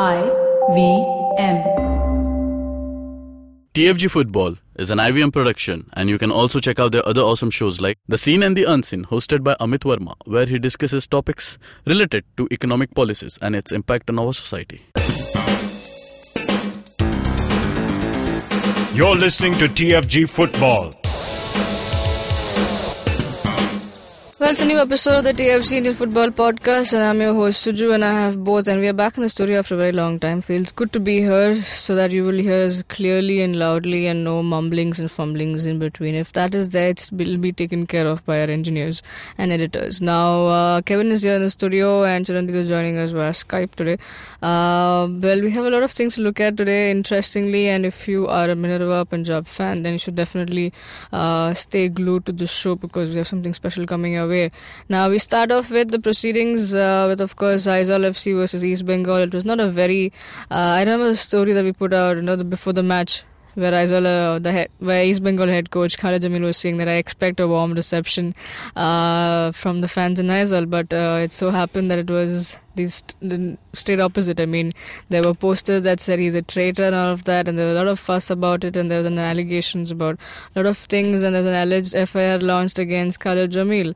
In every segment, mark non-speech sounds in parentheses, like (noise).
I V M. TFG Football is an IVM production, and you can also check out their other awesome shows like The Seen and the Unseen, hosted by Amit Varma, where he discusses topics related to economic policies and its impact on our society. You're listening to TFG Football. Well, it's a new episode of the TFG Indian Football Podcast, and I'm your host Suju, and I have both, and we are back in the studio after a very long time. Feels good to be here, so that you will hear us clearly and loudly, and no mumblings and fumblings in between. If that is there, it will be taken care of by our engineers and editors. Now, uh, Kevin is here in the studio, and Chiranjit is joining us via Skype today. Uh, well, we have a lot of things to look at today, interestingly, and if you are a Minerva Punjab fan, then you should definitely uh, stay glued to the show because we have something special coming your way. Now, we start off with the proceedings uh, with, of course, Aizawl FC versus East Bengal. It was not a very. Uh, I remember the story that we put out you know, the, before the match where Aizawl, uh, the head, where East Bengal head coach Khalid Jamil was saying that I expect a warm reception uh, from the fans in Aizawl, but uh, it so happened that it was the, st- the straight opposite. I mean, there were posters that said he's a traitor and all of that, and there was a lot of fuss about it, and there was an allegations about a lot of things, and there's an alleged FIR launched against Khalid Jamil.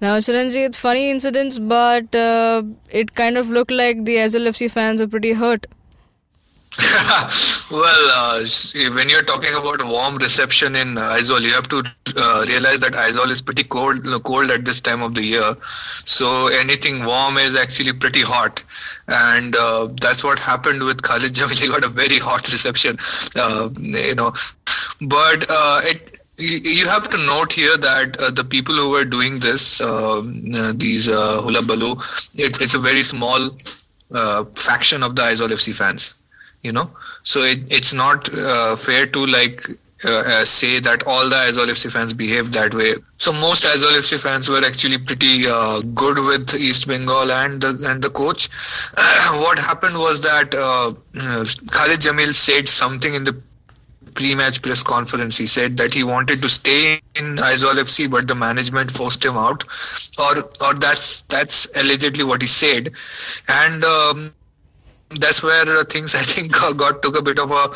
Now, Chiranjit, funny incidents, but uh, it kind of looked like the Aizawl FC fans were pretty hurt. (laughs) well, uh, when you're talking about warm reception in Aizawl, you have to uh, realize that Aizawl is pretty cold, cold at this time of the year. So anything warm is actually pretty hot, and uh, that's what happened with Khalid Jamil. (laughs) He got a very hot reception, uh, you know. But uh, it you have to note here that uh, the people who were doing this, uh, these uh, hula baloo, it, it's a very small uh, faction of the Aizawl FC fans. You know, so it, it's not uh, fair to like uh, say that all the Aizawl FC fans behave that way. So most Aizawl FC fans were actually pretty good with East Bengal and the and the coach. (clears throat) what happened was that Khalid Jamil said something in the pre-match press conference he said that he wanted to stay in Aizawl FC but the management forced him out or or that's that's allegedly what he said and um, that's where things (laughs) I think got took a bit of a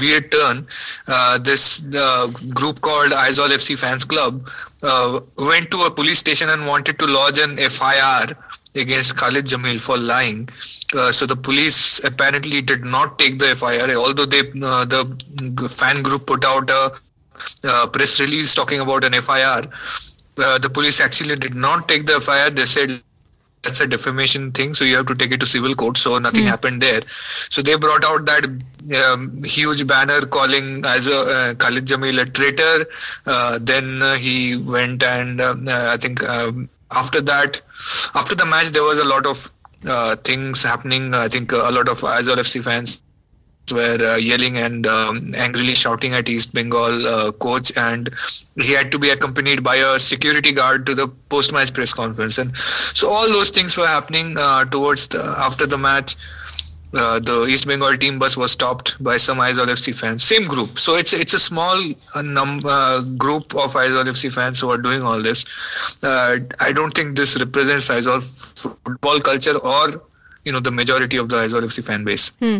weird turn. Uh, this uh, group called Aizawl FC Fans Club uh, went to a police station and wanted to lodge an FIR against Khalid Jamil for lying. Uh, so the police apparently did not take the FIR, although they uh, the fan group put out a, a press release talking about an FIR. Uh, the police actually did not take the FIR. They said that's a defamation thing, so you have to take it to civil court. So nothing mm. happened there. So they brought out that um, huge banner calling as a, uh, Khalid Jamil a traitor. Uh, then uh, he went and uh, I think um, after that, after the match, there was a lot of uh, things happening. I think a lot of Aizawl FC fans were uh, yelling and um, angrily shouting at East Bengal uh, coach, and he had to be accompanied by a security guard to the post-match press conference. And so all those things were happening uh, towards the, after the match uh, the East Bengal team bus was stopped by some Aizawl FC fans. Same group. So it's it's a small uh, num- uh, group of Aizawl FC fans who are doing all this. I don't think this represents Aizawl football culture or you know the majority of the Aizawl FC fan base. Hmm.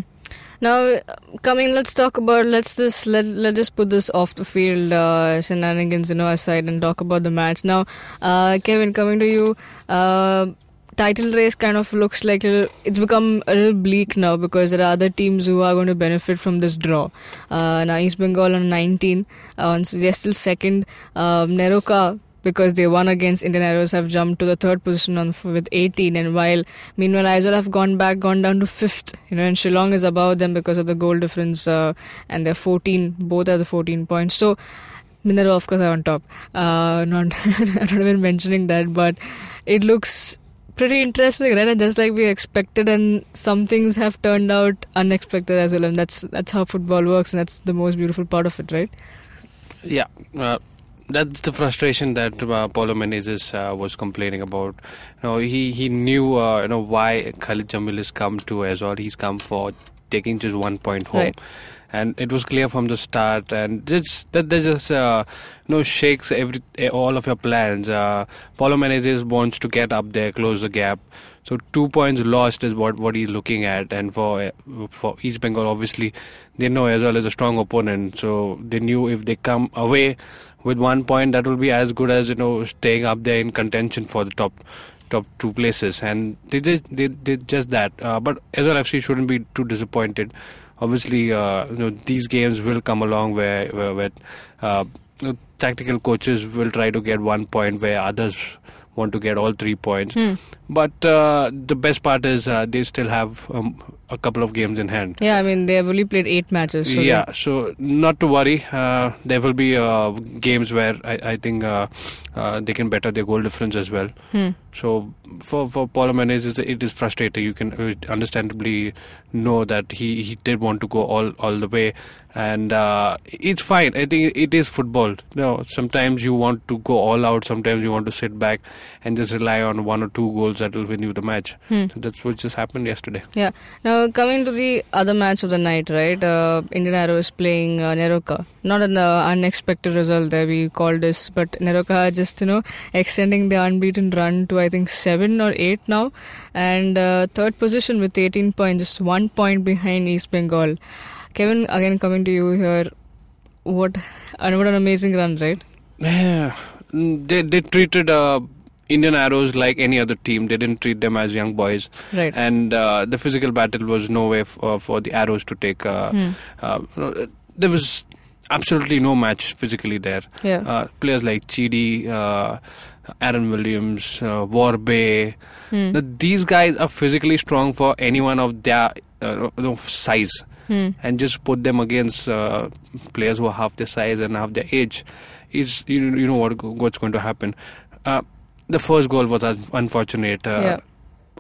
Now, coming, let's talk about let's just let let us put this off the field uh, shenanigans, you know, aside and talk about the match. Now, uh, Kevin, coming to you Uh, title race kind of looks like it's become a little bleak now because there are other teams who are going to benefit from this draw. Uh, now East Bengal on 19, uh, they're still second. Uh, Neroka because they won against Indian Arrows have jumped to the third position on with 18 and while meanwhile Aizawl have gone back gone down to fifth you know and Shillong is above them because of the goal difference uh, and they're 14 both are the 14 points so Minerva of course are on top uh, not (laughs) not even mentioning that but it looks pretty interesting, right? And just like we expected, and some things have turned out unexpected as well, and that's that's how football works, and that's the most beautiful part of it, right? Yeah. Uh, that's the frustration that uh, Paulo Menezes uh, was complaining about. You know, he he knew uh, you know why Khalid Jamil has come to Aizawl. He's come for taking just one point home. Right. And it was clear from the start, and just that there's just uh, you know shakes every eh, all of your plans. Uh, Paulo Menezes wants to get up there, close the gap. So two points lost is what, what he's looking at, and for for East Bengal, obviously they know as well as a strong opponent. So they knew if they come away with one point, that will be as good as you know staying up there in contention for the top top two places, and they did they did just that. Uh, but Aizawl, FC shouldn't be too disappointed. Obviously, uh, you know these games will come along where where, where uh, tactical coaches will try to get one point where others want to get all three points. But uh, the best part is uh, they still have um, a couple of games in hand. Yeah, I mean they have only played eight matches. So yeah, so not to worry. Uh, there will be uh, games where I, I think uh, uh, they can better their goal difference as well. Hmm. So for for Paulo Menezes, it is frustrating. You can understandably know that he, he did want to go all all the way, and uh, it's fine. I think it is football. No, sometimes you want to go all out. Sometimes you want to sit back and just rely on one or two goals that will win you the match. Hmm. So that's what just happened yesterday. Yeah. Now coming to the other match of the night, right? Uh, Indian Arrow is playing uh, Neroka. Not an uh, unexpected result there. We called this, but Neroka just you know extending the unbeaten run to I think seven or eight now, and uh, third position with 18 points, just one point behind East Bengal. Kevin, again coming to you here. What and what an amazing run, right? Yeah, Mm, they they treated uh, Indian Arrows like any other team. They didn't treat them as young boys, Right. and uh, the physical battle was no way f- uh, for the Arrows to take. Uh, Hmm. uh, there was absolutely no match physically there. Yeah. Uh, players like Chidi, uh, Aaron Williams, uh, Warbe, Hmm. these guys are physically strong for anyone of their uh, size Hmm. and just put them against uh, players who are half their size and half their age, is you, you know what what's going to happen. Uh, the first goal was un- unfortunate. Uh, Yeah.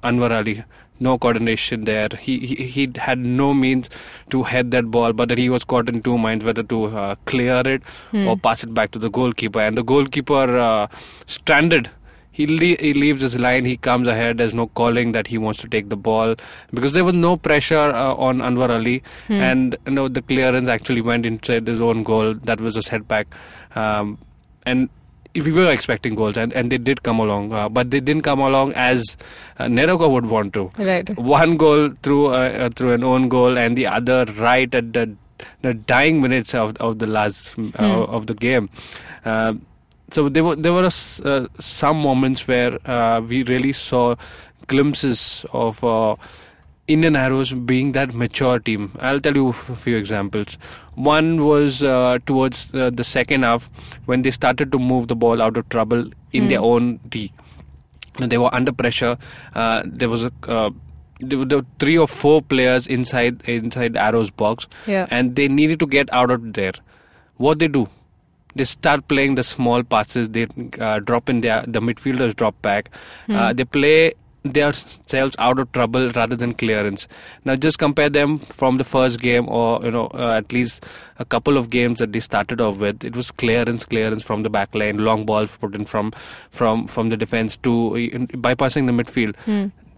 Anwar Ali, no coordination there. He, he he had no means to head that ball, but he was caught in two minds whether to uh, clear it Hmm. or pass it back to the goalkeeper. And the goalkeeper uh, stranded. He, le- he leaves his line. He comes ahead. There's no calling that he wants to take the ball because there was no pressure uh, on Anwar Ali, Hmm. and you know the clearance actually went inside his own goal. That was a setback, um, and if we were expecting goals, and, and they did come along, uh, but they didn't come along as uh, Neroka would want to. Right. One goal through uh, uh, through an own goal, and the other right at the the dying minutes of of the last uh, Hmm. of the game. So there were there were uh, some moments where uh, we really saw glimpses of. Uh, Indian Arrows being that mature team. I'll tell you a few examples. One was uh, towards uh, the second half when they started to move the ball out of trouble in Hmm. their own D. They were under pressure. Uh, there was a uh, were, there were three or four players inside inside Arrow's box, Yeah. and they needed to get out of there. What they do? They start playing the small passes. They uh, drop in their the midfielders drop back. Uh, they play themselves out of trouble rather than clearance. Now just compare them from the first game, or you know uh, at least a couple of games that they started off with. It was clearance, clearance from the back line, long balls put in from from from the defense to uh, bypassing the midfield.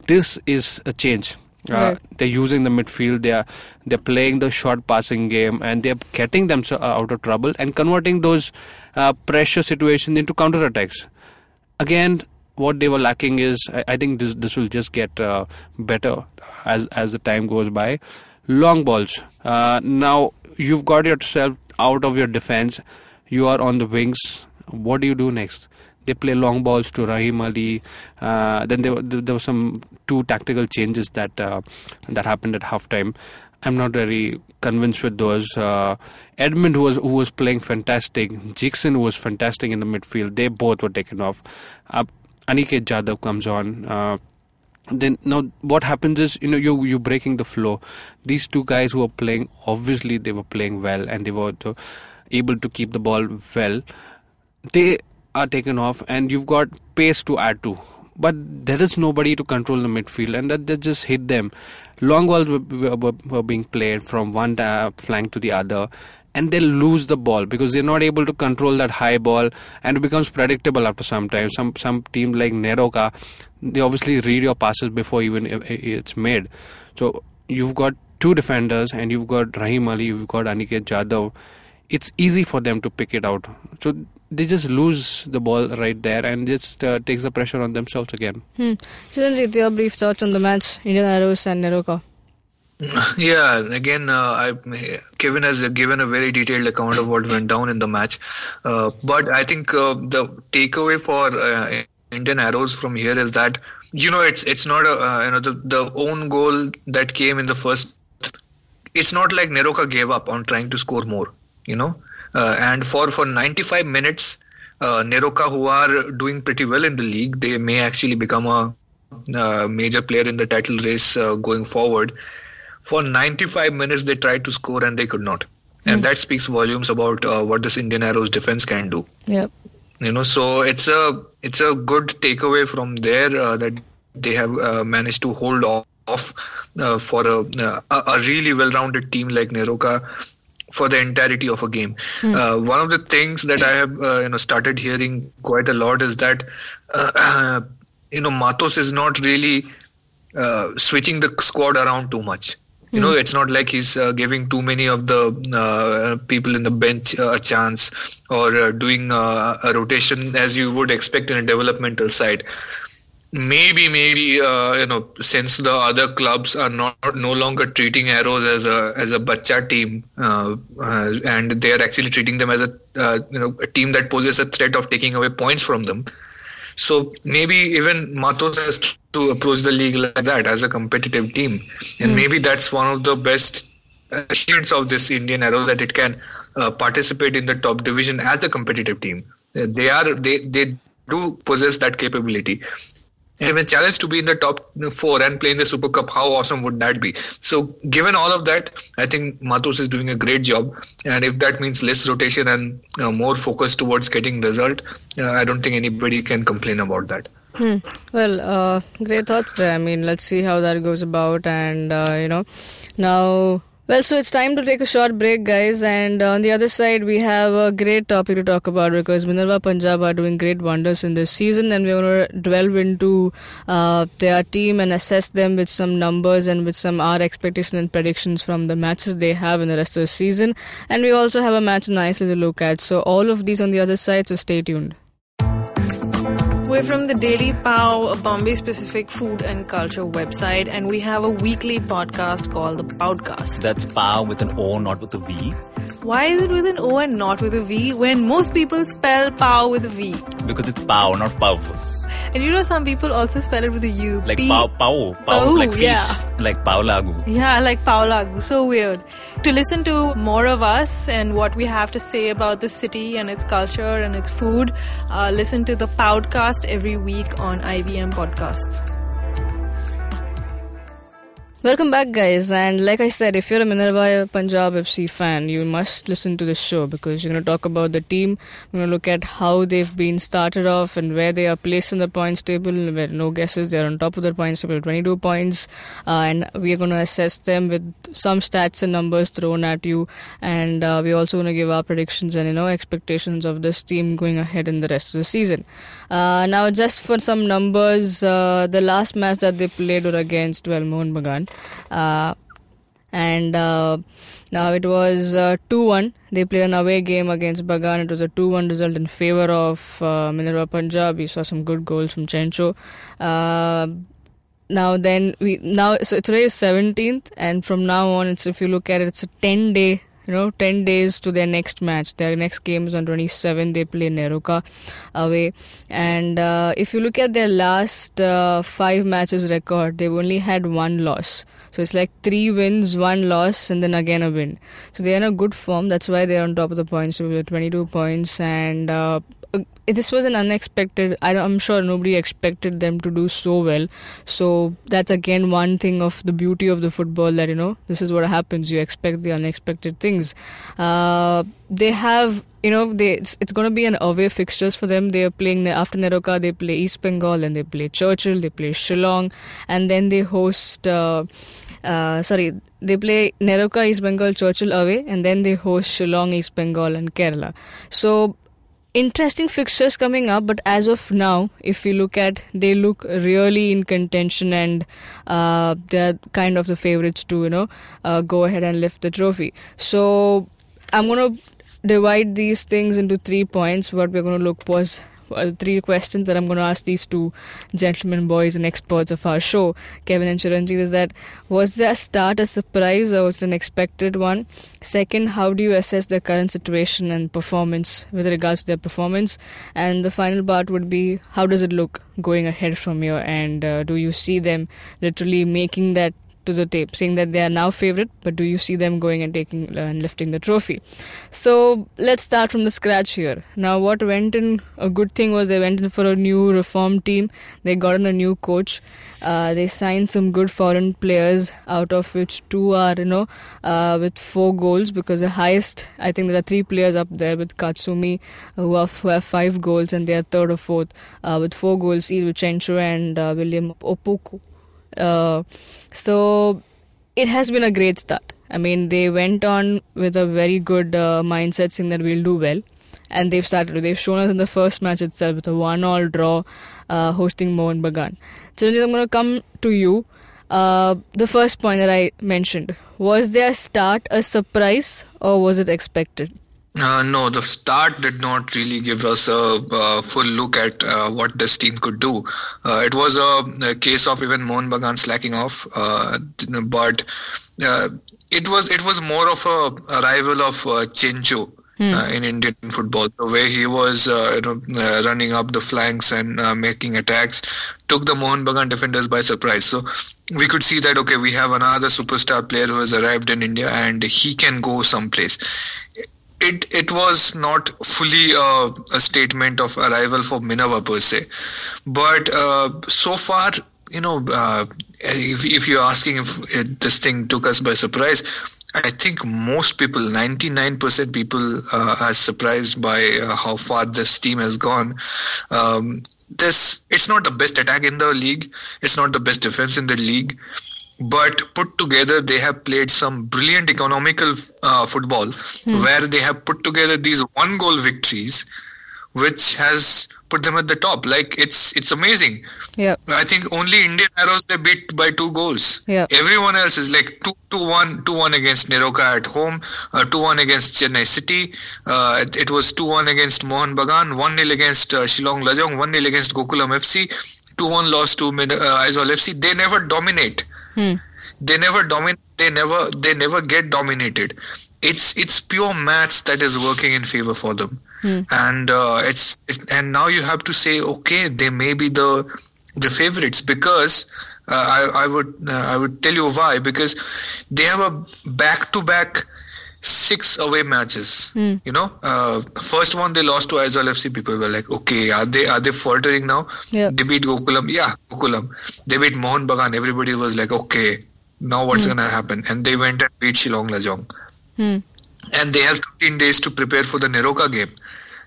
This is a change. Uh, Right. they're using the midfield. They're they're playing the short passing game, and they're getting them so- uh, out of trouble and converting those uh, pressure situations into counter attacks. Again, what they were lacking is I, I think this this will just get uh, better as as the time goes by. Long balls. Uh, now you've got yourself out of your defense. You are on the wings. What do you do next? They play long balls to Rahim Ali. Uh, then there were, there were some two tactical changes that uh, that happened at halftime. I'm not very convinced with those. Uh, Edmund, was who was playing fantastic, Jeakson, was fantastic in the midfield. They both were taken off. Uh, Aniket Jadhav comes on. Uh, then now what happens is you know you you breaking the flow. These two guys who are playing, obviously they were playing well and they were able to keep the ball well. They are taken off, and you've got pace to add to. But there is nobody to control the midfield, and that, that just hit them. Long balls were, were, were being played from one flank to the other, and they lose the ball because they're not able to control that high ball, and it becomes predictable after some time. Some some team like Neroka, they obviously read your passes before even it's made. So you've got two defenders and you've got Rahim Ali, you've got Aniket Jadhav, it's easy for them to pick it out. So they just lose the ball right there and just uh, takes the pressure on themselves again. Hmm. Chiranjit, your brief thoughts on the match, Indian Arrows and Neroka. (laughs) Yeah, again, uh, I, Kevin has given a very detailed account of what went down in the match. Uh, but I think uh, the takeaway for uh, Indian Arrows from here is that you know it's it's not a uh, you know the the own goal that came in the first. It's not like Neroka gave up on trying to score more, you know. Uh, and for for 95 minutes, Neroka, who are doing pretty well in the league, they may actually become a major player in the title race going forward. For 95 minutes they tried to score and they could not. And mm. that speaks volumes about uh, what this indian arrows defense can do. Yep. You know so it's a it's a good takeaway from there uh, that they have uh, managed to hold off uh, for a, uh, a really well-rounded team like Neroka for the entirety of a game. Mm. one of the things that I have you know started hearing quite a lot is that (clears throat) you know Matos is not really switching the squad around too much you know, hmm. it's not like he's uh, giving too many of the uh, people in the bench uh, a chance or uh, doing uh, a rotation as you would expect in a developmental side. Maybe, maybe uh, you know, since the other clubs are not no longer treating Arrows as a as a bacha team, and they are actually treating them as a you know a team that poses a threat of taking away points from them. So maybe even Matos has to approach the league like that as a competitive team, and mm. maybe that's one of the best achievements of this Indian Arrow that it can uh, participate in the top division as a competitive team. Uh, they are they they do possess that capability. And when challenged to be in the top four and play in the Super Cup, how awesome would that be? So, given all of that, I think Matos is doing a great job. And if that means less rotation and uh, more focus towards getting result, uh, I don't think anybody can complain about that. Hmm. Well, uh, great thoughts there. I mean, let's see how that goes about. And, uh, you know, now well, so it's time to take a short break, guys. And on the other side, we have a great topic to talk about because Minerva Punjab are doing great wonders in this season, and we're going to delve into uh, their team and assess them with some numbers and with some our expectations and predictions from the matches they have in the rest of the season. And we also have a match in ISL to look at. So all of these on the other side. So stay tuned. We're from the Daily Pao, a Bombay specific food and culture website, and we have a weekly podcast called The Podcast. That's Pao with an O, not with a V. Why is it with an O and not with a V when most people spell Pav with a V? Because it's Pao, not Pav. And you know, some people also spell it with a U. Like P- Pau, Pau, Pau, like feet. Yeah. Like Pau Lagu. Yeah, like Pau Lagu. So weird. To listen to more of us and what we have to say about the city and its culture and its food, uh, listen to the podcast every week on IVM Podcasts. Welcome back, guys. And like I said, if you're a Minerva Punjab FC fan, you must listen to this show because you're going to talk about the team. We're going to look at how they've been started off and where they are placed in the points table. Where no guesses, they're on top of the points table, 22 points. Uh, and we are going to assess them with some stats and numbers thrown at you. And uh, we're also going to give our predictions and you know expectations of this team going ahead in the rest of the season. Uh, now, just for some numbers, uh, the last match that they played were against well Mohun Bagan. Uh, and uh, now it was uh, 2 1. They played an away game against Bagan. It was a 2 1 result in favor of Minerva Punjab. We saw some good goals from Chencho. Now then we now so today is 17th and from now on it's if you look at it it's a 10 day you know 10 days to their next match. Their next game is on 27 they play neroka away. And uh, if you look at their last uh, five matches record they've only had one loss. So it's like three wins one loss and then again a win. So they're in a good form. That's why they're on top of the points. With 22 points and uh, this was an unexpected I, am sure nobody expected them to do so well. So that's again one thing of the beauty of the football that you know this is what happens. You expect the unexpected things. Uh, they have you know they it's, it's going to be an away fixtures for them. They are playing after neroka they play east bengal and they play churchill they play shillong and then they host uh, uh, sorry they play neroka east bengal churchill away and then they host shillong east bengal and kerala. So interesting fixtures coming up, but as of now, if we look at, they look really in contention and uh, they're kind of the favorites to, you know, uh, go ahead and lift the trophy. So I'm to divide these things into three points. What we're to look was uh, three questions that I'm going to ask these two gentlemen, boys, and experts of our show, Kevin and Chiranjeev, is that was their start a surprise or was it an expected one? Second, how do you assess their current situation and performance with regards to their performance? And the final part would be how does it look going ahead from here? And uh, do you see them literally making that to the tape, saying that they are now favorite, but do you see them going and taking uh, and lifting the trophy? So let's start from the scratch here. Now, what went in a good thing was they went in for a new reform team. They got in a new coach. Uh, they signed some good foreign players, out of which two are you know uh, with four goals because the highest I think there are three players up there with Katsumi who have, who have five goals and they are third or fourth uh, with four goals each with Chencho and uh, William Opoku. Uh, so it has been a great start. I mean, they went on with a very good uh, mindset, saying that we'll do well, and they've started. They've shown us in the first match itself with a one-all draw, uh, hosting Mohun Bagan. Chiranjeev, I'm going to come to you. Uh, the first point that I mentioned was their start a surprise or was it expected? Uh, no, the start did not really give us a, uh, full look at uh, what this team could do. Uh, it was a, a, case of even Mohun Bagan slacking off, uh, but uh, it was it was more of a, arrival of uh, Chencho. Hmm. in Indian football, the way he was, you know, running up the flanks and making attacks, took the Mohun Bagan defenders by surprise. So we could see that okay, we have another superstar player who has arrived in India, and he can go someplace it it was not fully uh, a statement of arrival for Minerva per se, but uh, so far, you know, uh, if if you're asking if it, this thing took us by surprise, I think most people, 99% people, uh, are surprised by uh, how far this team has gone. Um, this it's not the best attack in the league. It's not the best defense in the league but put together they have played some brilliant economical uh, football mm. where they have put together these one goal victories which has put them at the top. Like it's it's amazing. Yeah. I think only indian arrows they beat by two goals. Yeah. Everyone else is like 2 2 1 2 1 against neroka at home uh, 2 1 against chennai city. Uh, it, it, was 2 1 against mohun bagan 1 0 against uh, shillong lajong 1 0 against gokulam fc 2 1 loss to uh, aizawl fc they never dominate Hmm. They never dominate. They never. They never get dominated. It's it's pure maths that is working in favor for them, hmm. and uh, it's it, and now you have to say okay, they may be the the favorites because uh, I I would uh, I would tell you why because they have a back to back six away matches. Mm. You know, uh, first one they lost to Aizawl FC. People were like, okay, are they are they faltering now? Yeah. They beat Gokulam. Yeah, Gokulam. They beat Mohun Bagan. Everybody was like, okay, now what's Mm. gonna happen? And they went and beat Shillong Lajong. Hmm. And they have 15 days to prepare for the Neroka game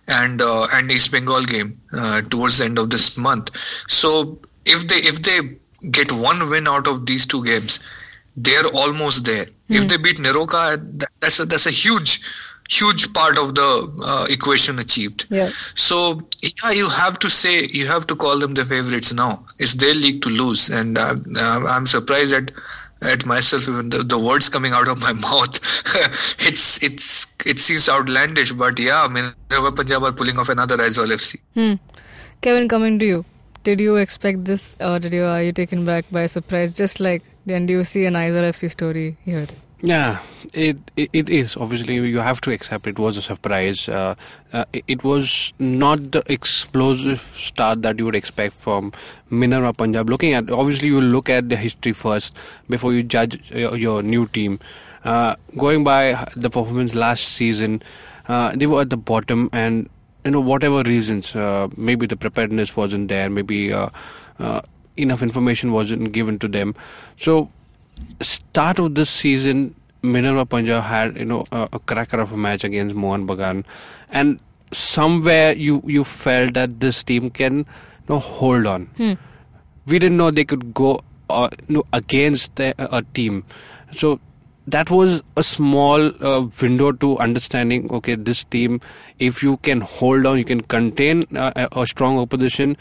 and uh, and East Bengal game uh, towards the end of this month. So if they if they get one win out of these two games, they're almost there. If Hmm. they beat Neroka, that, that's a that's a huge huge part of the uh, equation achieved. Yeah. So yeah, you have to say you have to call them the favorites now. It's their league to lose, and uh, uh, I'm surprised at at myself even the, the words coming out of my (laughs) mouth. it's it's it seems outlandish, but yeah, I mean, Punjab are pulling off another Aizawl FC. Hmm. Kevin, coming to you. Did you expect this, or did you are you taken back by surprise? Just like, then do you see an Aizawl FC story here? Yeah, it, it it is obviously you have to accept it was a surprise. Uh, uh, it, it was not the explosive start that you would expect from Minerva Punjab. Looking at obviously you look at the history first before you judge your, your new team. Uh, going by the performance last season, uh, they were at the bottom and you know whatever reasons uh, maybe the preparedness wasn't there maybe uh, uh, enough information wasn't given to them so start of this season Minerva Punjab had you know a, a cracker of a match against Mohun Bagan and somewhere you you felt that this team can you know, hold on Hmm. we didn't know they could go uh, you know, against the, a team so that was a small uh, window to understanding. Okay, this team, if you can hold on, you can contain uh, a, a strong opposition.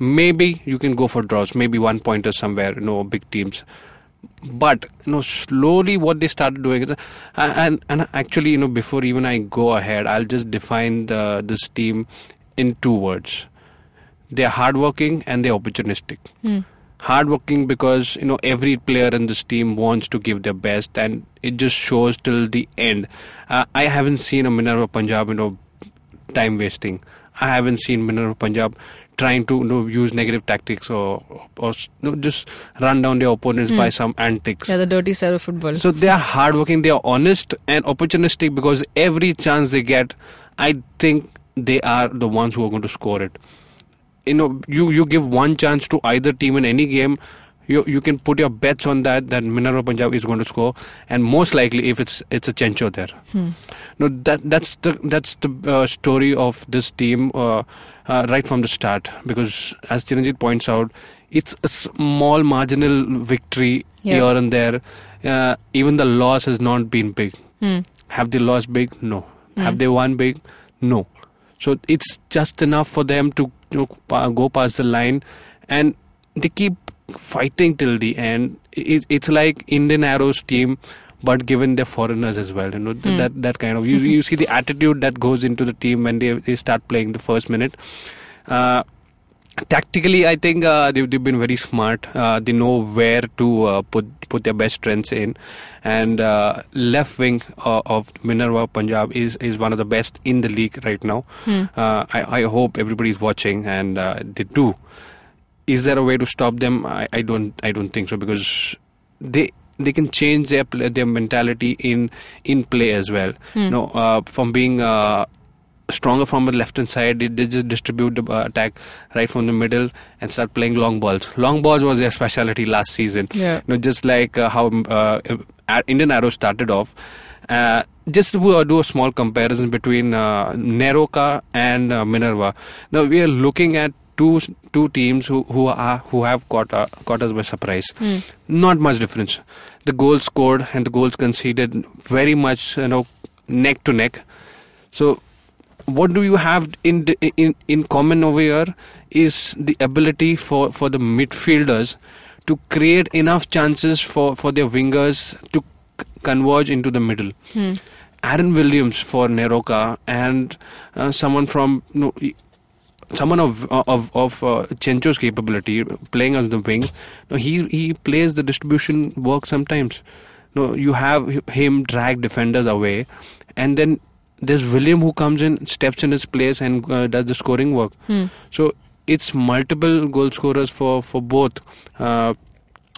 Maybe you can go for draws. Maybe one pointer somewhere. You know, big teams. But you know, slowly what they started doing is, and and actually, you know, before even I go ahead, I'll just define the, this team in two words. They're hardworking and they're opportunistic hardworking because you know every player in this team wants to give their best and it just shows till the end uh, i haven't seen a minerva punjab you know time wasting i haven't seen minerva punjab trying to you know, use negative tactics or or you know, just run down their opponents by hmm. some antics Yeah, the dirty side of football. so they are hardworking, they are honest and opportunistic because every chance they get, I think they are the ones who are going to score it. You know, you, you give one chance to either team in any game, you you can put your bets on that that Minerva Punjab is going to score, and most likely if it's it's a Chencho there. No, that that's the that's the uh, story of this team uh, uh, right from the start. Because as Chiranjit points out, it's a small marginal victory Yeah. here and there. Uh, even the loss has not been big. Hmm. Have they lost big? No. Have they won big? No. So it's just enough for them to you know, go past the line, and they keep fighting till the end. It, it's like Indian Arrows team, but given the foreigners as well. You know th- that that kind of you you see the attitude that goes into the team when they they start playing the first minute. Uh, tactically, I think uh, they've, they've been very smart. Uh, they know where to uh, put put their best strengths in, and uh, left wing uh, of Minerva Punjab is is one of the best in the league right now. Uh, I, I hope everybody's watching and uh, they do. Is there a way to stop them? I, I don't I don't think so because they they can change their their mentality in in play as well. No, uh, from being uh, stronger from the left hand side. They, they just distribute the uh, attack right from the middle and start playing long balls. Long balls was their specialty last season. Yeah. You know, just like uh, how uh, uh, Indian Arrow started off. Uh, just to do a small comparison between uh, Neroka and uh, Minerva. Now we are looking at two two teams who who are who have caught uh, caught us by surprise. Not much difference. The goals scored and the goals conceded very much you know neck to neck. So what do you have in in in common over here is the ability for for the midfielders to create enough chances for for their wingers to c- converge into the middle aaron williams for neroka and uh, someone from no someone of of of uh, Chencho's capability playing on the wing. No, he he plays the distribution work sometimes. No, you have him drag defenders away, and then there's William who comes in, steps in his place, and uh, does the scoring work. So it's multiple goal scorers for for both. Uh,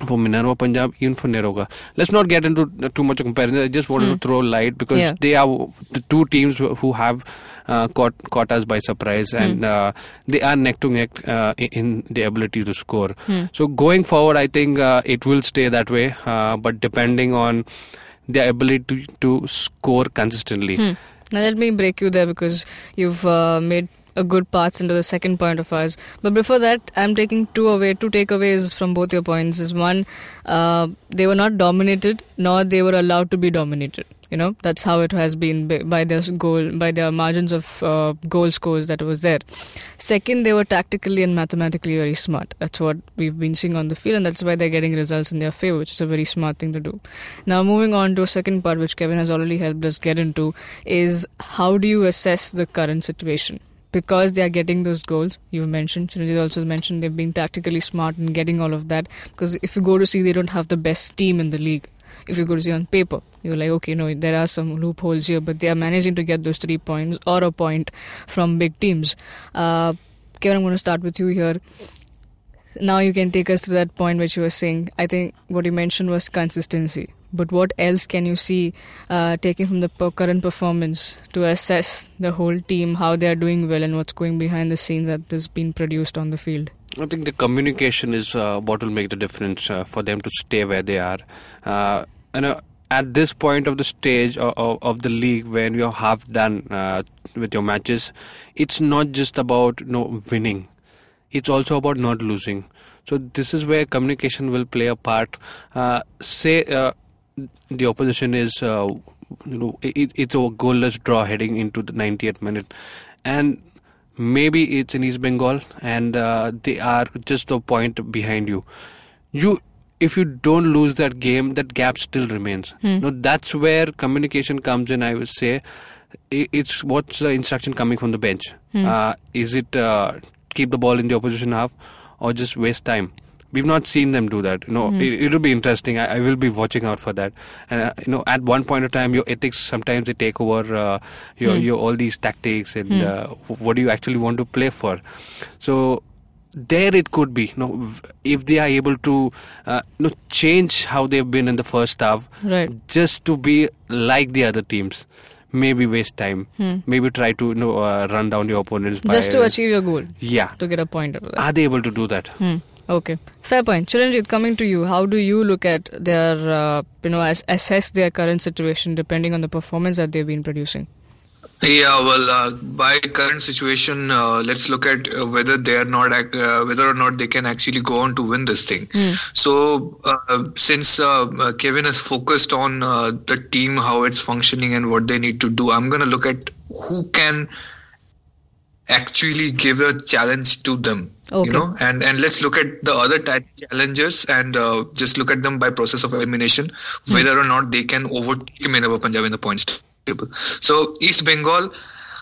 for Minerva Punjab, even for Neroka. Let's not get into too much of comparison. I just wanted to throw light because Yeah. they are the two teams who who have caught caught us by surprise, and uh, they are neck to neck uh, in- the ability to score. So going forward, I think uh, it will stay that way, uh, but depending on their ability to, to score consistently. Now let me break you there because you've uh, made a good path into the second point of ours. But before that, I'm taking two away, two takeaways from both your points. Is one, uh, they were not dominated, nor they were allowed to be dominated. You know, that's how it has been by- their goal, by their margins of uh, goal scores that was there. Second, they were tactically and mathematically very smart. That's what we've been seeing on the field, and that's why they're getting results in their favor, which is a very smart thing to do. Now, moving on to a second part, which Kevin has already helped us get into, is how do you assess the current situation? Because they are getting those goals, you've mentioned, Chiranjit also mentioned they've been tactically smart in getting all of that. Because if you go to see, they don't have the best team in the league. If you go to see on paper, you're like, okay, no, there are some loopholes here, but they are managing to get those three points or a point from big teams. Uh, Kevin, I'm going to start with you here now you can take us to that point which you were saying. I think what you mentioned was consistency. But what else can you see uh, taking from the current performance to assess the whole team, how they are doing well, and what's going behind the scenes that has been produced on the field? I think the communication is uh, what will make the difference uh, for them to stay where they are. Uh, and uh, at this point of the stage of, of, of the league, when you're half done uh, with your matches, it's not just about you know, winning. It's also about not losing. So this is where communication will play a part. Uh, say uh, the opposition is, uh, you know, it, it's a goalless draw heading into the 90th minute, and maybe it's in East Bengal, and uh, they are just a point behind you. You, if you don't lose that game, that gap still remains. No, that's where communication comes in. I would say, it's what's the instruction coming from the bench. Uh, is it uh, keep the ball in the opposition half, or just waste time? We've not seen them do that. You know, it, it'll be interesting. I, I will be watching out for that. And uh, you know, at one point of time, your ethics sometimes they take over uh, your your all these tactics and uh, what do you actually want to play for. So there it could be. You know, if they are able to uh, you know change how they've been in the first half, Right. just to be like the other teams. Maybe waste time. Maybe try to you know uh, run down your opponents. By, Just to achieve your goal, Yeah. to get a point out of that. Are they able to do that? Hmm. Okay, fair point. Chiranjit, coming to you, how do you look at their, uh, you know, as, assess their current situation depending on the performance that they've been producing? Yeah, well, uh, by current situation, uh, let's look at uh, whether they are not act, uh, whether or not they can actually go on to win this thing. So, uh, since uh, Kevin has focused on uh, the team, how it's functioning, and what they need to do, I'm going to look at who can actually give a challenge to them. Okay. You know, and and let's look at the other challengers and uh, just look at them by process of elimination, whether or not they can overtake Minerva Punjab in the points table. So East Bengal,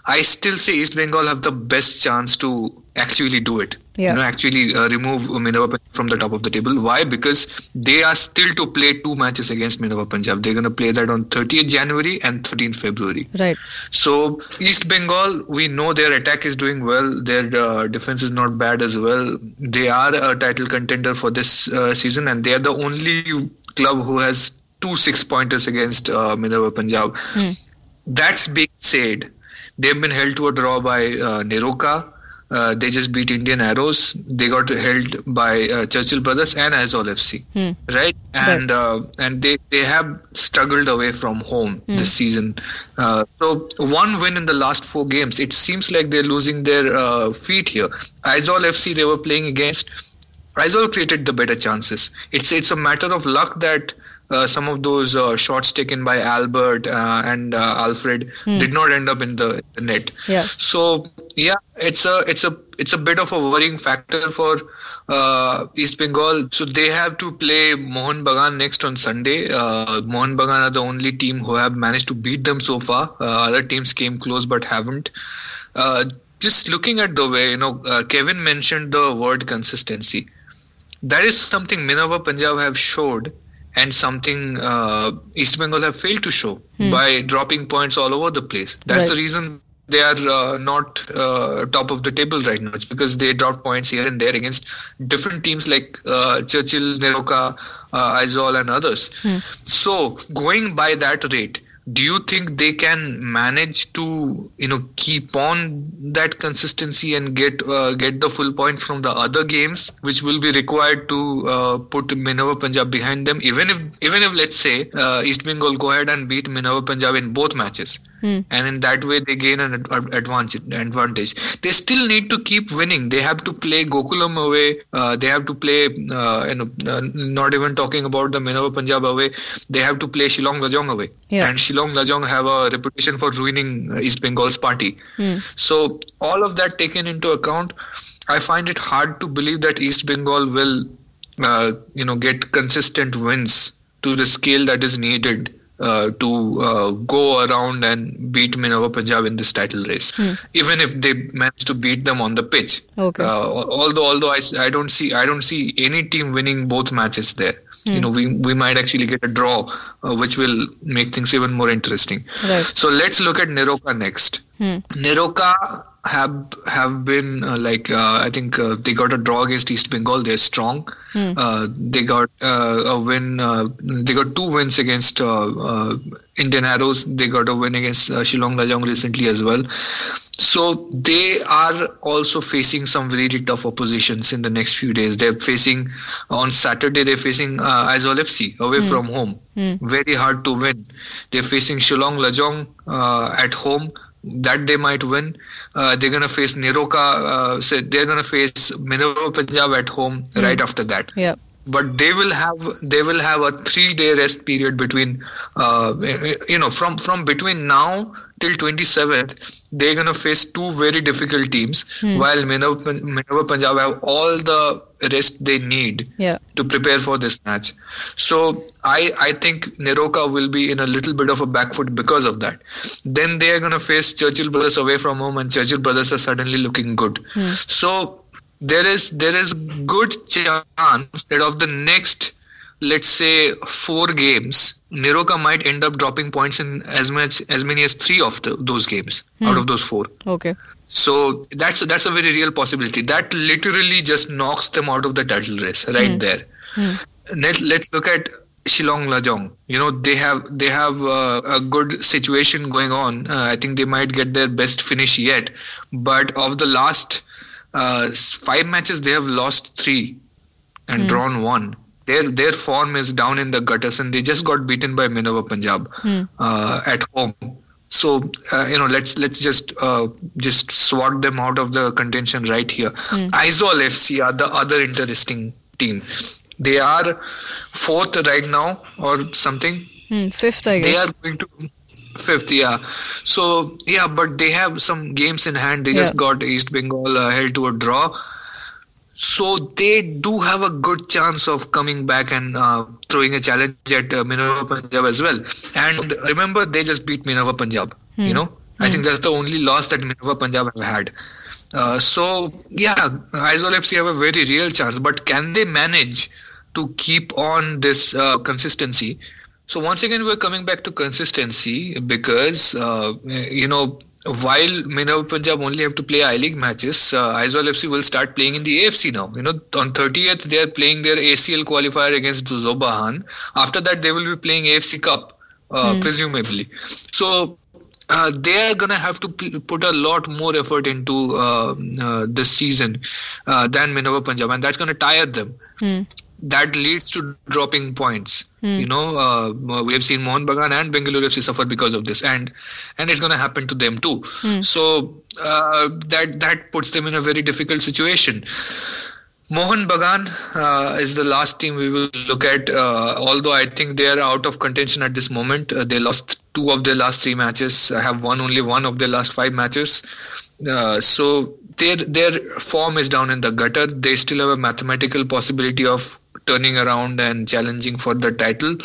I still say East Bengal have the best chance to actually do it. Yeah. You know, actually uh, remove Minerva Punjab from the top of the table. Why? Because they are still to play two matches against Minerva Punjab. They're going to play that on 30th January and 13th February. Right. So East Bengal, we know their attack is doing well. Their uh, defense is not bad as well. They are a title contender for this uh, season, and they are the only club who has two six pointers against uh, Minerva Punjab. That's being said, they've been held to a draw by uh, Neroka. Uh, they just beat Indian Arrows. They got held by uh, Churchill Brothers and Aizawl FC, right? And uh, and they they have struggled away from home this season. Uh, so one win in the last four games. It seems like they're losing their uh, feet here. Aizawl FC they were playing against. Aizawl created the better chances. It's it's a matter of luck that some of those uh, shots taken by Albert uh, and uh, Alfred did not end up in the, the net. Yeah. So yeah, it's a it's a it's a bit of a worrying factor for uh, East Bengal. So they have to play Mohun Bagan next on Sunday. Uh, Mohun Bagan are the only team who have managed to beat them so far. Uh, other teams came close but haven't. Uh, just looking at the way you know, uh, Kevin mentioned the word consistency. That is something Minerva Punjab have showed and something uh, East Bengal have failed to show by dropping points all over the place. That's Right. the reason they are uh, not uh, top of the table right now. It's because they dropped points here and there against different teams like uh, Churchill, Neroka, uh, Aizawl, and others. So, going by that rate, do you think they can manage to you know keep on that consistency and get uh, get the full points from the other games which will be required to uh, put Minerva Punjab behind them? Even if even if let's say uh, East Bengal go ahead and beat Minerva Punjab in both matches and in that way they gain an advantage advantage. They still need to keep winning. They have to play Gokulam away. Uh, they have to play uh, you know uh, not even talking about the Minerva Punjab away. They have to play Shillong Lajong away. Yeah. and Shillong Lajong have a reputation for ruining East Bengal's party. So all of that taken into account, I find it hard to believe that East Bengal will, uh, you know, get consistent wins to the scale that is needed. Uh, to uh, go around and beat Minerva Punjab in this title race, even if they manage to beat them on the pitch. Okay. Uh, although although I, I don't see I don't see any team winning both matches there. You know we we might actually get a draw, uh, which will make things even more interesting. Right. So let's look at Neroka next. Neroka have have been uh, like uh, I think uh, they got a draw against East Bengal. They're strong. Uh, they got uh, a win. Uh, they got two wins against uh, uh, Indian Arrows. They got a win against uh, Shillong Lajong recently as well. So they are also facing some really tough oppositions in the next few days. They're facing on Saturday. They're facing uh, Aizawl FC away from home. Very hard to win. They're facing Shillong Lajong uh, at home. That they might win. Uh, they're gonna face Neroka. Uh, so they're gonna face Minerva Punjab at home right after that. Yeah. but they will have they will have a three day rest period between uh, you know from from between now till 27th they're going to face two very difficult teams hmm. while Minerva, Minerva Punjab have all the rest they need Yeah. to prepare for this match. So I I think Neroka will be in a little bit of a back foot because of that. Then they are going to face Churchill Brothers away from home and Churchill Brothers are suddenly looking good. Hmm. So there is there is good chance that of the next let's say four games Neroka might end up dropping points in as much as many as three of the, those games out of those four Okay. so that's that's a very real possibility that literally just knocks them out of the title race right there Let, let's look at Shillong Lajong. You know they have they have uh, a good situation going on. Uh, I think they might get their best finish yet. But of the last uh, five matches, they have lost three and drawn one. Their their form is down in the gutters, and they just got beaten by Minerva Punjab uh, at home. So uh, you know, let's let's just uh, just swat them out of the contention right here. Aizawl FC are the other interesting team. They are fourth right now or something. Hmm, fifth, I guess. They are going to fifth, yeah. So yeah, but they have some games in hand. They just got East Bengal uh, held to a draw. So they do have a good chance of coming back and uh, throwing a challenge at uh, Minerva Punjab as well. And remember, they just beat Minerva Punjab. You know, I think that's the only loss that Minerva Punjab have had. Uh, so yeah, Aizawl FC have a very real chance, but can they manage to keep on this uh, consistency? So once again, we're coming back to consistency because uh, you know while Minerva Punjab only have to play I League matches, uh, Aizawl FC will start playing in the AFC now. You know, on 30th they are playing their ACL qualifier against Zob Ahan. After that, they will be playing AFC Cup, uh, presumably. So uh, they are gonna have to p- put a lot more effort into uh, uh, this season uh, than Minerva Punjab, and that's gonna tire them. That leads to dropping points. You know, uh, we have seen Mohun Bagan and Bengaluru FC suffer because of this, and and it's gonna happen to them too. So uh, that that puts them in a very difficult situation. Mohun Bagan uh, is the last team we will look at. Uh, although I think they are out of contention at this moment. Uh, they lost two of their last three matches. Have won only one of their last five matches. Uh, so their their form is down in the gutter. They still have a mathematical possibility of turning around and challenging for the title,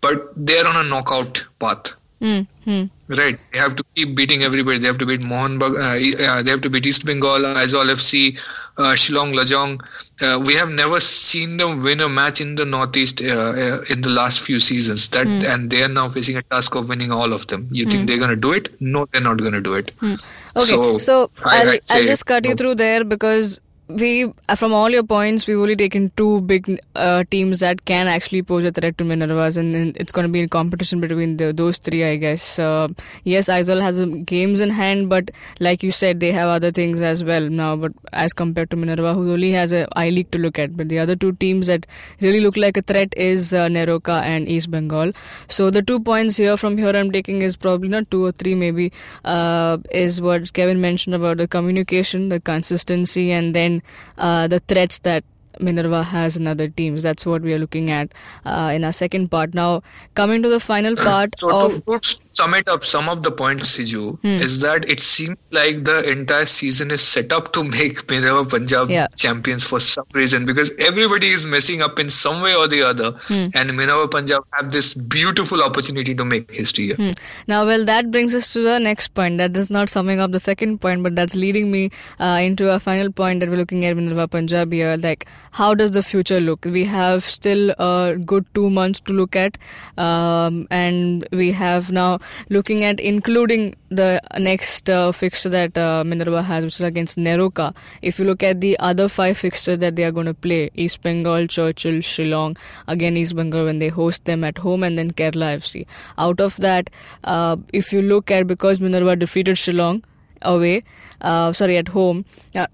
but they are on a knockout path. Hmm, hmm. Right. They have to keep beating everybody. They have to beat Mohun uh, uh, they have to beat East Bengal, Aizawl FC, uh, Shillong Lajong. Uh, we have never seen them win a match in the Northeast uh, uh, in the last few seasons. That and they are now facing a task of winning all of them. You think they're going to do it? No, they're not going to do it. Okay, So, so, I- I'll, I'll just cut you through there because we, uh, from all your points, we've only taken two big uh, teams that can actually pose a threat to Minervas, and it's going to be a competition between the, those three, I guess. Uh, yes, Aizawl has um, games in hand, but like you said, they have other things as well now. But as compared to Minerva, who only has a I League to look at, but the other two teams that really look like a threat is uh, Neroka and East Bengal. So the two points here from here I'm taking is probably not two or three, maybe uh, is what Kevin mentioned about the communication, the consistency, and then uh, the threats that Minerva has in other teams. That's what we are looking at uh, in our second part. Now, coming to the final part So of to, to sum it up, sum up the points, Siju, Hmm. is that it seems like the entire season is set up to make Minerva Punjab Yeah. champions for some reason because everybody is messing up in some way or the other, Hmm. and Minerva Punjab have this beautiful opportunity to make history here. Hmm. Now, well, that brings us to the next point. That is not summing up the second point, but that's leading me uh, into a final point that we're looking at Minerva Punjab here. Like, how does the future look? We have still a good two months to look at, um, and we have now looking at including the next uh, fixture that uh, Minerva has, which is against Neroka. If you look at the other five fixtures that they are going to play, East Bengal, Churchill, Shillong, again East Bengal when they host them at home, and then Kerala FC. Out of that, uh, if you look at because Minerva defeated Shillong away, uh, sorry at home. Uh,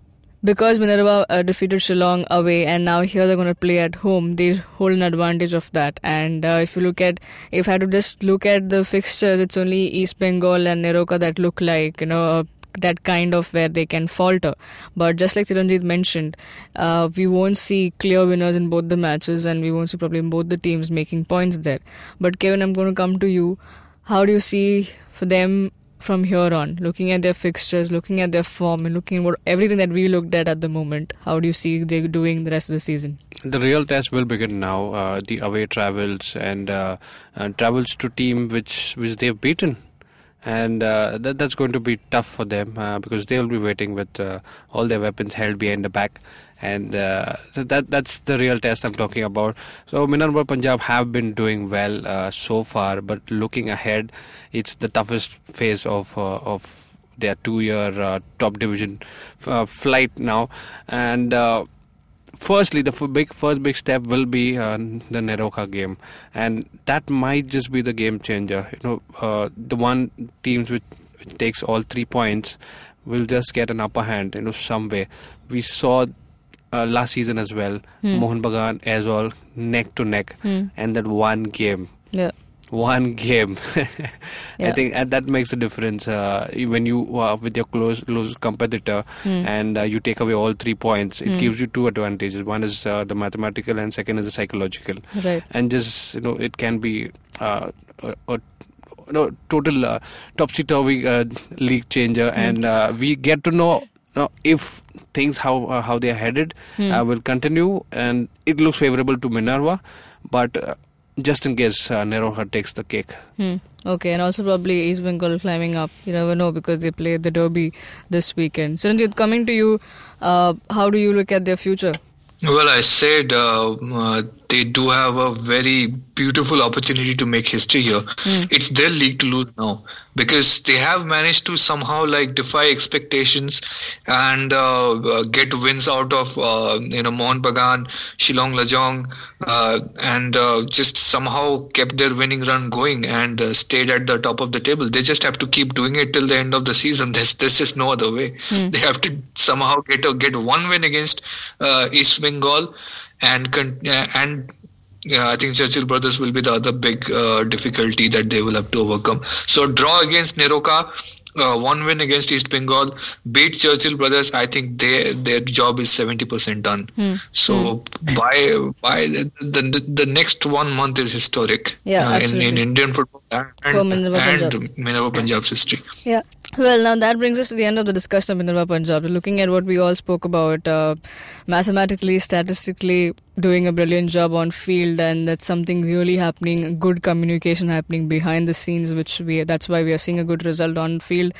because Minerva uh, defeated Shillong away and now here they're going to play at home, they hold an advantage of that. And uh, if you look at, if I had to just look at the fixtures, it's only East Bengal and Neroka that look like, you know, that kind of where they can falter. But just like Chiranjit mentioned, uh, we won't see clear winners in both the matches, and we won't see probably both the teams making points there. But Kevin, I'm going to come to you. How do you see for them from here on, looking at their fixtures, looking at their form, and looking at what everything that we looked at at the moment? How do you see they doing the rest of the season? The real test will begin now. Uh, the away travels and, uh, and travels to team which which they've beaten and uh, that, that's going to be tough for them uh, because they'll be waiting with uh, all their weapons held behind the back and uh, so that that's the real test I'm talking about. So Minerva Punjab have been doing well uh, so far, but looking ahead, it's the toughest phase of uh, of their two-year top division flight now, and firstly, the f- big first big step will be uh, the Neroka game, and that might just be the game changer. You know, uh, the one teams which, which, takes all three points will just get an upper hand. You know, some way. We saw. Uh, last season as well, Hmm. Mohun Bagan as well, neck to neck, Hmm. and that one game Yeah. One game. (laughs) I think and that makes a difference uh, when you are with your close close competitor Hmm. and uh, you take away all three points. It Hmm. gives you two advantages. One is uh, the mathematical, and second is the psychological. Right. And just you know, it can be uh, a, a no, total uh, topsy turvy uh, league changer, Hmm. and uh, we get to know. Now, if things how uh, how they are headed Hmm. uh, will continue, and it looks favorable to Minerva, but uh, just in case uh, takes the cake. Hmm. Okay, and also probably East Bengal climbing up. You never know because they play the Derby this weekend. Chiranjit, coming to you, uh, how do you look at their future? Well, I said uh, uh, they do have a very beautiful opportunity to make history here. It's their league to lose now because they have managed to somehow like defy expectations and uh, uh, get wins out of uh, you know Mohun Bagan, Shillong Lajong, uh, and uh, just somehow kept their winning run going and uh, stayed at the top of the table. They just have to keep doing it till the end of the season. (laughs) There's there's just no other way. They have to somehow get a, get one win against uh, East Bengal and uh, and yeah, I think Churchill Brothers will be the other big uh, difficulty that they will have to overcome. So draw against Neroka, uh, one win against East Bengal, beat Churchill Brothers. I think they their job is seventy percent done. Hmm. So by by the, the the next one month is historic. Yeah, uh, in, in. Indian football and For Minerva and Punjab. Minerva Punjab's history. Yeah. Well, now that brings us to the end of the discussion of Minerva Punjab. Looking at what we all spoke about, uh, mathematically, statistically, doing a brilliant job on field, and that's something really happening. Good communication happening behind the scenes, which we that's why we are seeing a good result on field.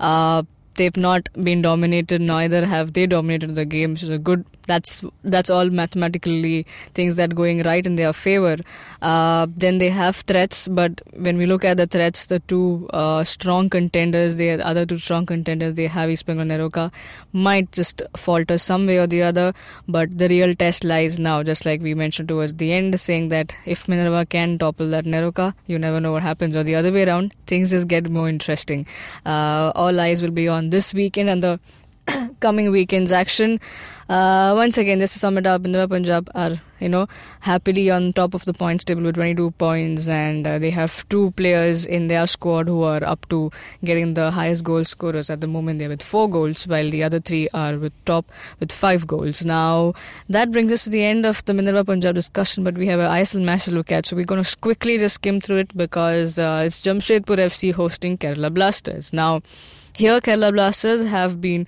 Uh, they've not been dominated, neither have they dominated the game. So good. That's that's all mathematically things that going right in their favor. Uh, then they have threats, but when we look at the threats, the two uh, strong contenders, the other two strong contenders, they have East Bengal and Neroka, might just falter some way or the other. But the real test lies now, just like we mentioned towards the end, saying that if Minerva can topple that Neroka, you never know what happens. Or the other way around, things just get more interesting. Uh, all eyes will be on this weekend and the (coughs) coming weekend's action. Uh, once again, just to sum it Punjab are you know happily on top of the points table with 22 points, and uh, they have two players in their squad who are up to getting the highest goal scorers at the moment. They're with four goals, while the other three are with top with five goals. Now that brings us to the end of the Minerva Punjab discussion, but we have an ISL match to look at, so we're going to quickly just skim through it because uh, it's Jamshedpur FC hosting Kerala Blasters. Now. Here, Kerala Blasters have been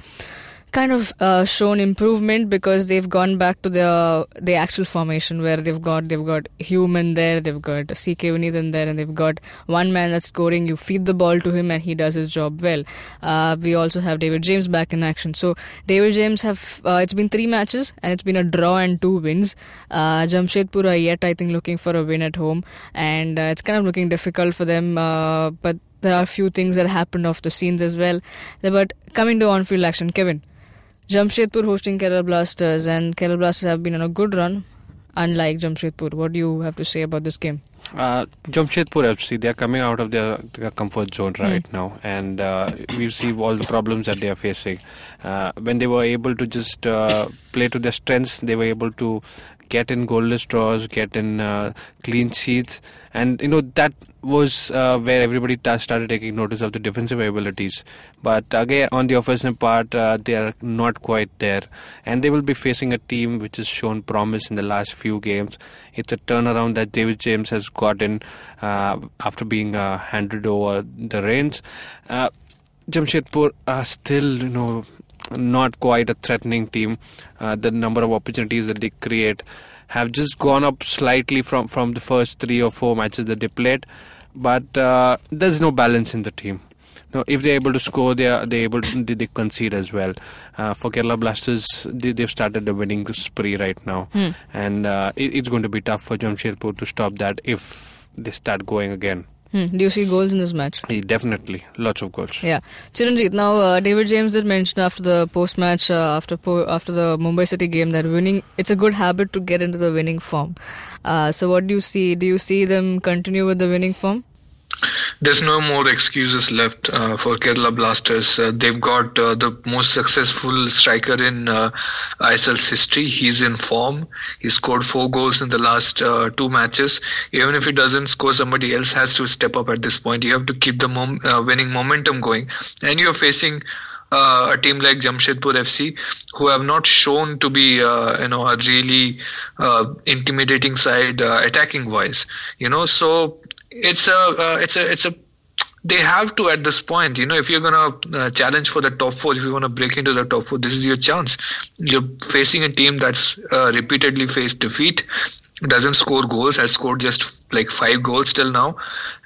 kind of uh, shown improvement because they've gone back to the the actual formation where they've got they've got human there, they've got CK Vineeth there, and they've got one man that's scoring. You feed the ball to him, and he does his job well. Uh, we also have David James back in action. So David James have uh, it's been three matches and it's been a draw and two wins. Uh, Jamshedpur are yet I think looking for a win at home, and uh, it's kind of looking difficult for them. Uh, but there are a few things that happened off the scenes as well. But coming to on-field action, Kevin. Jamshedpur hosting Kerala Blasters, and Kerala Blasters have been on a good run, unlike Jamshedpur. What do you have to say about this game? Uh, Jamshedpur FC, they are coming out of their, their comfort zone right now, and uh, we see all the problems that they are facing. Uh, when they were able to just uh, play to their strengths, they were able to get in goalless draws, get in uh, clean sheets, and you know that was uh, where everybody ta- started taking notice of the defensive abilities. But again, on the offensive part, uh, they are not quite there, and they will be facing a team which has shown promise in the last few games. It's a turnaround that David James has gotten uh, after being uh, handed over the reins. Uh, Jamshedpur are still, you know, not quite a threatening team. Uh, the number of opportunities that they create have just gone up slightly from, from the first three or four matches that they played, but uh, there's no balance in the team. No, if they're able to score, they are they able to, they, they concede as well. Uh, for Kerala Blasters, they, they've started a winning spree right now, and uh, it, it's going to be tough for Jamshedpur to stop that if they start going again. Hmm. Do you see goals in this match? Yeah, definitely, lots of goals. Yeah, Chiranjit. Now, uh, David James did mention after the post match, uh, after po- after the Mumbai City game, that winning it's a good habit to get into the winning form. Uh, so, what do you see? Do you see them continue with the winning form? There's no more excuses left uh, for Kerala Blasters. Uh, they've got uh, the most successful striker in uh, ISL's history. He's in form. He scored four goals in the last uh, two matches. Even if he doesn't score, somebody else has to step up at this point. You have to keep the mom- uh, winning momentum going. And you're facing a team like Jamshedpur FC, who have not shown to be, you know, a really intimidating side uh, attacking wise. You know, so it's a, uh, it's a, it's a. They have to at this point, you know, if you're gonna uh, challenge for the top four, if you want to break into the top four, this is your chance. You're facing a team that's uh, repeatedly faced defeat, doesn't score goals, has scored just like five goals till now,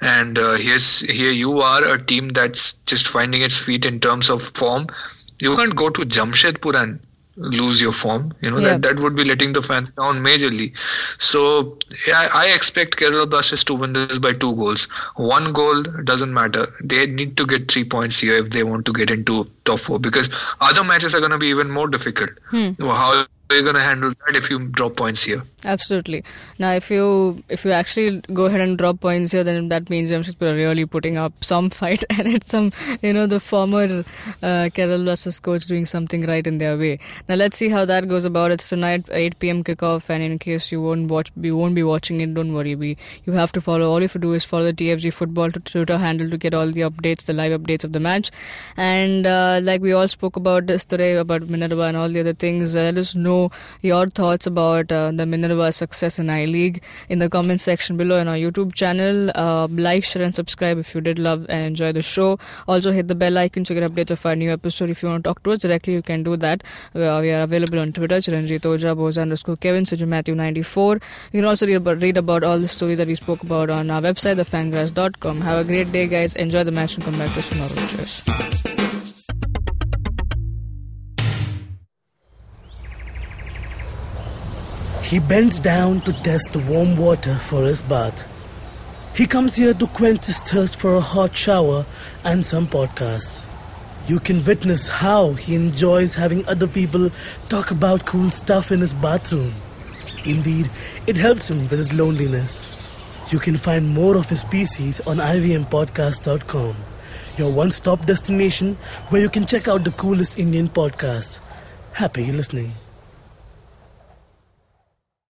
and uh, here's here you are a team that's just finding its feet in terms of form. You can't go to Jamshedpur and lose your form. You know Yeah. that that would be letting the fans down majorly. So I, I expect Kerala Blasters to win this by two goals. One goal doesn't matter. They need to get three points here if they want to get into top four because other matches are going to be even more difficult. Well, How are you going to handle that if you drop points here? Absolutely. Now, if you if you actually go ahead and drop points here, then that means Jamshedpur are really putting up some (laughs) fight, and it's some you know the former uh, Kerala Blasters coach doing something right in their way. Now, let's see how that goes about. It's tonight, 8 p.m. kickoff, and in case you won't watch, you won't be watching it. Don't worry, we you have to follow. All you have to do is follow the TFG Football Twitter handle to get all the updates, the live updates of the match, and uh, like we all spoke about this today about Minerva and all the other things. Uh, let us know your thoughts about uh, the Minerva success in I League in the comment section below on our YouTube channel. Uh, like, share, and subscribe if you did love and enjoy the show. Also, hit the bell icon to get updates of our new episode. If you want to talk to us directly, you can do that. We are, we are available on Twitter, Chiranjit Oja, Boza underscore Kevin, Suju Matthew 94. You can also read about, read about all the stories that we spoke about on our website, thefangarage.com. Have a great day, guys. Enjoy the match and come back to us tomorrow. Cheers. He bends down to test the warm water for his bath. He comes here to quench his thirst for a hot shower and some podcasts. You can witness how he enjoys having other people talk about cool stuff in his bathroom. Indeed, it helps him with his loneliness. You can find more of his pieces on ivmpodcast.com, your one stop destination where you can check out the coolest Indian podcasts. Happy listening.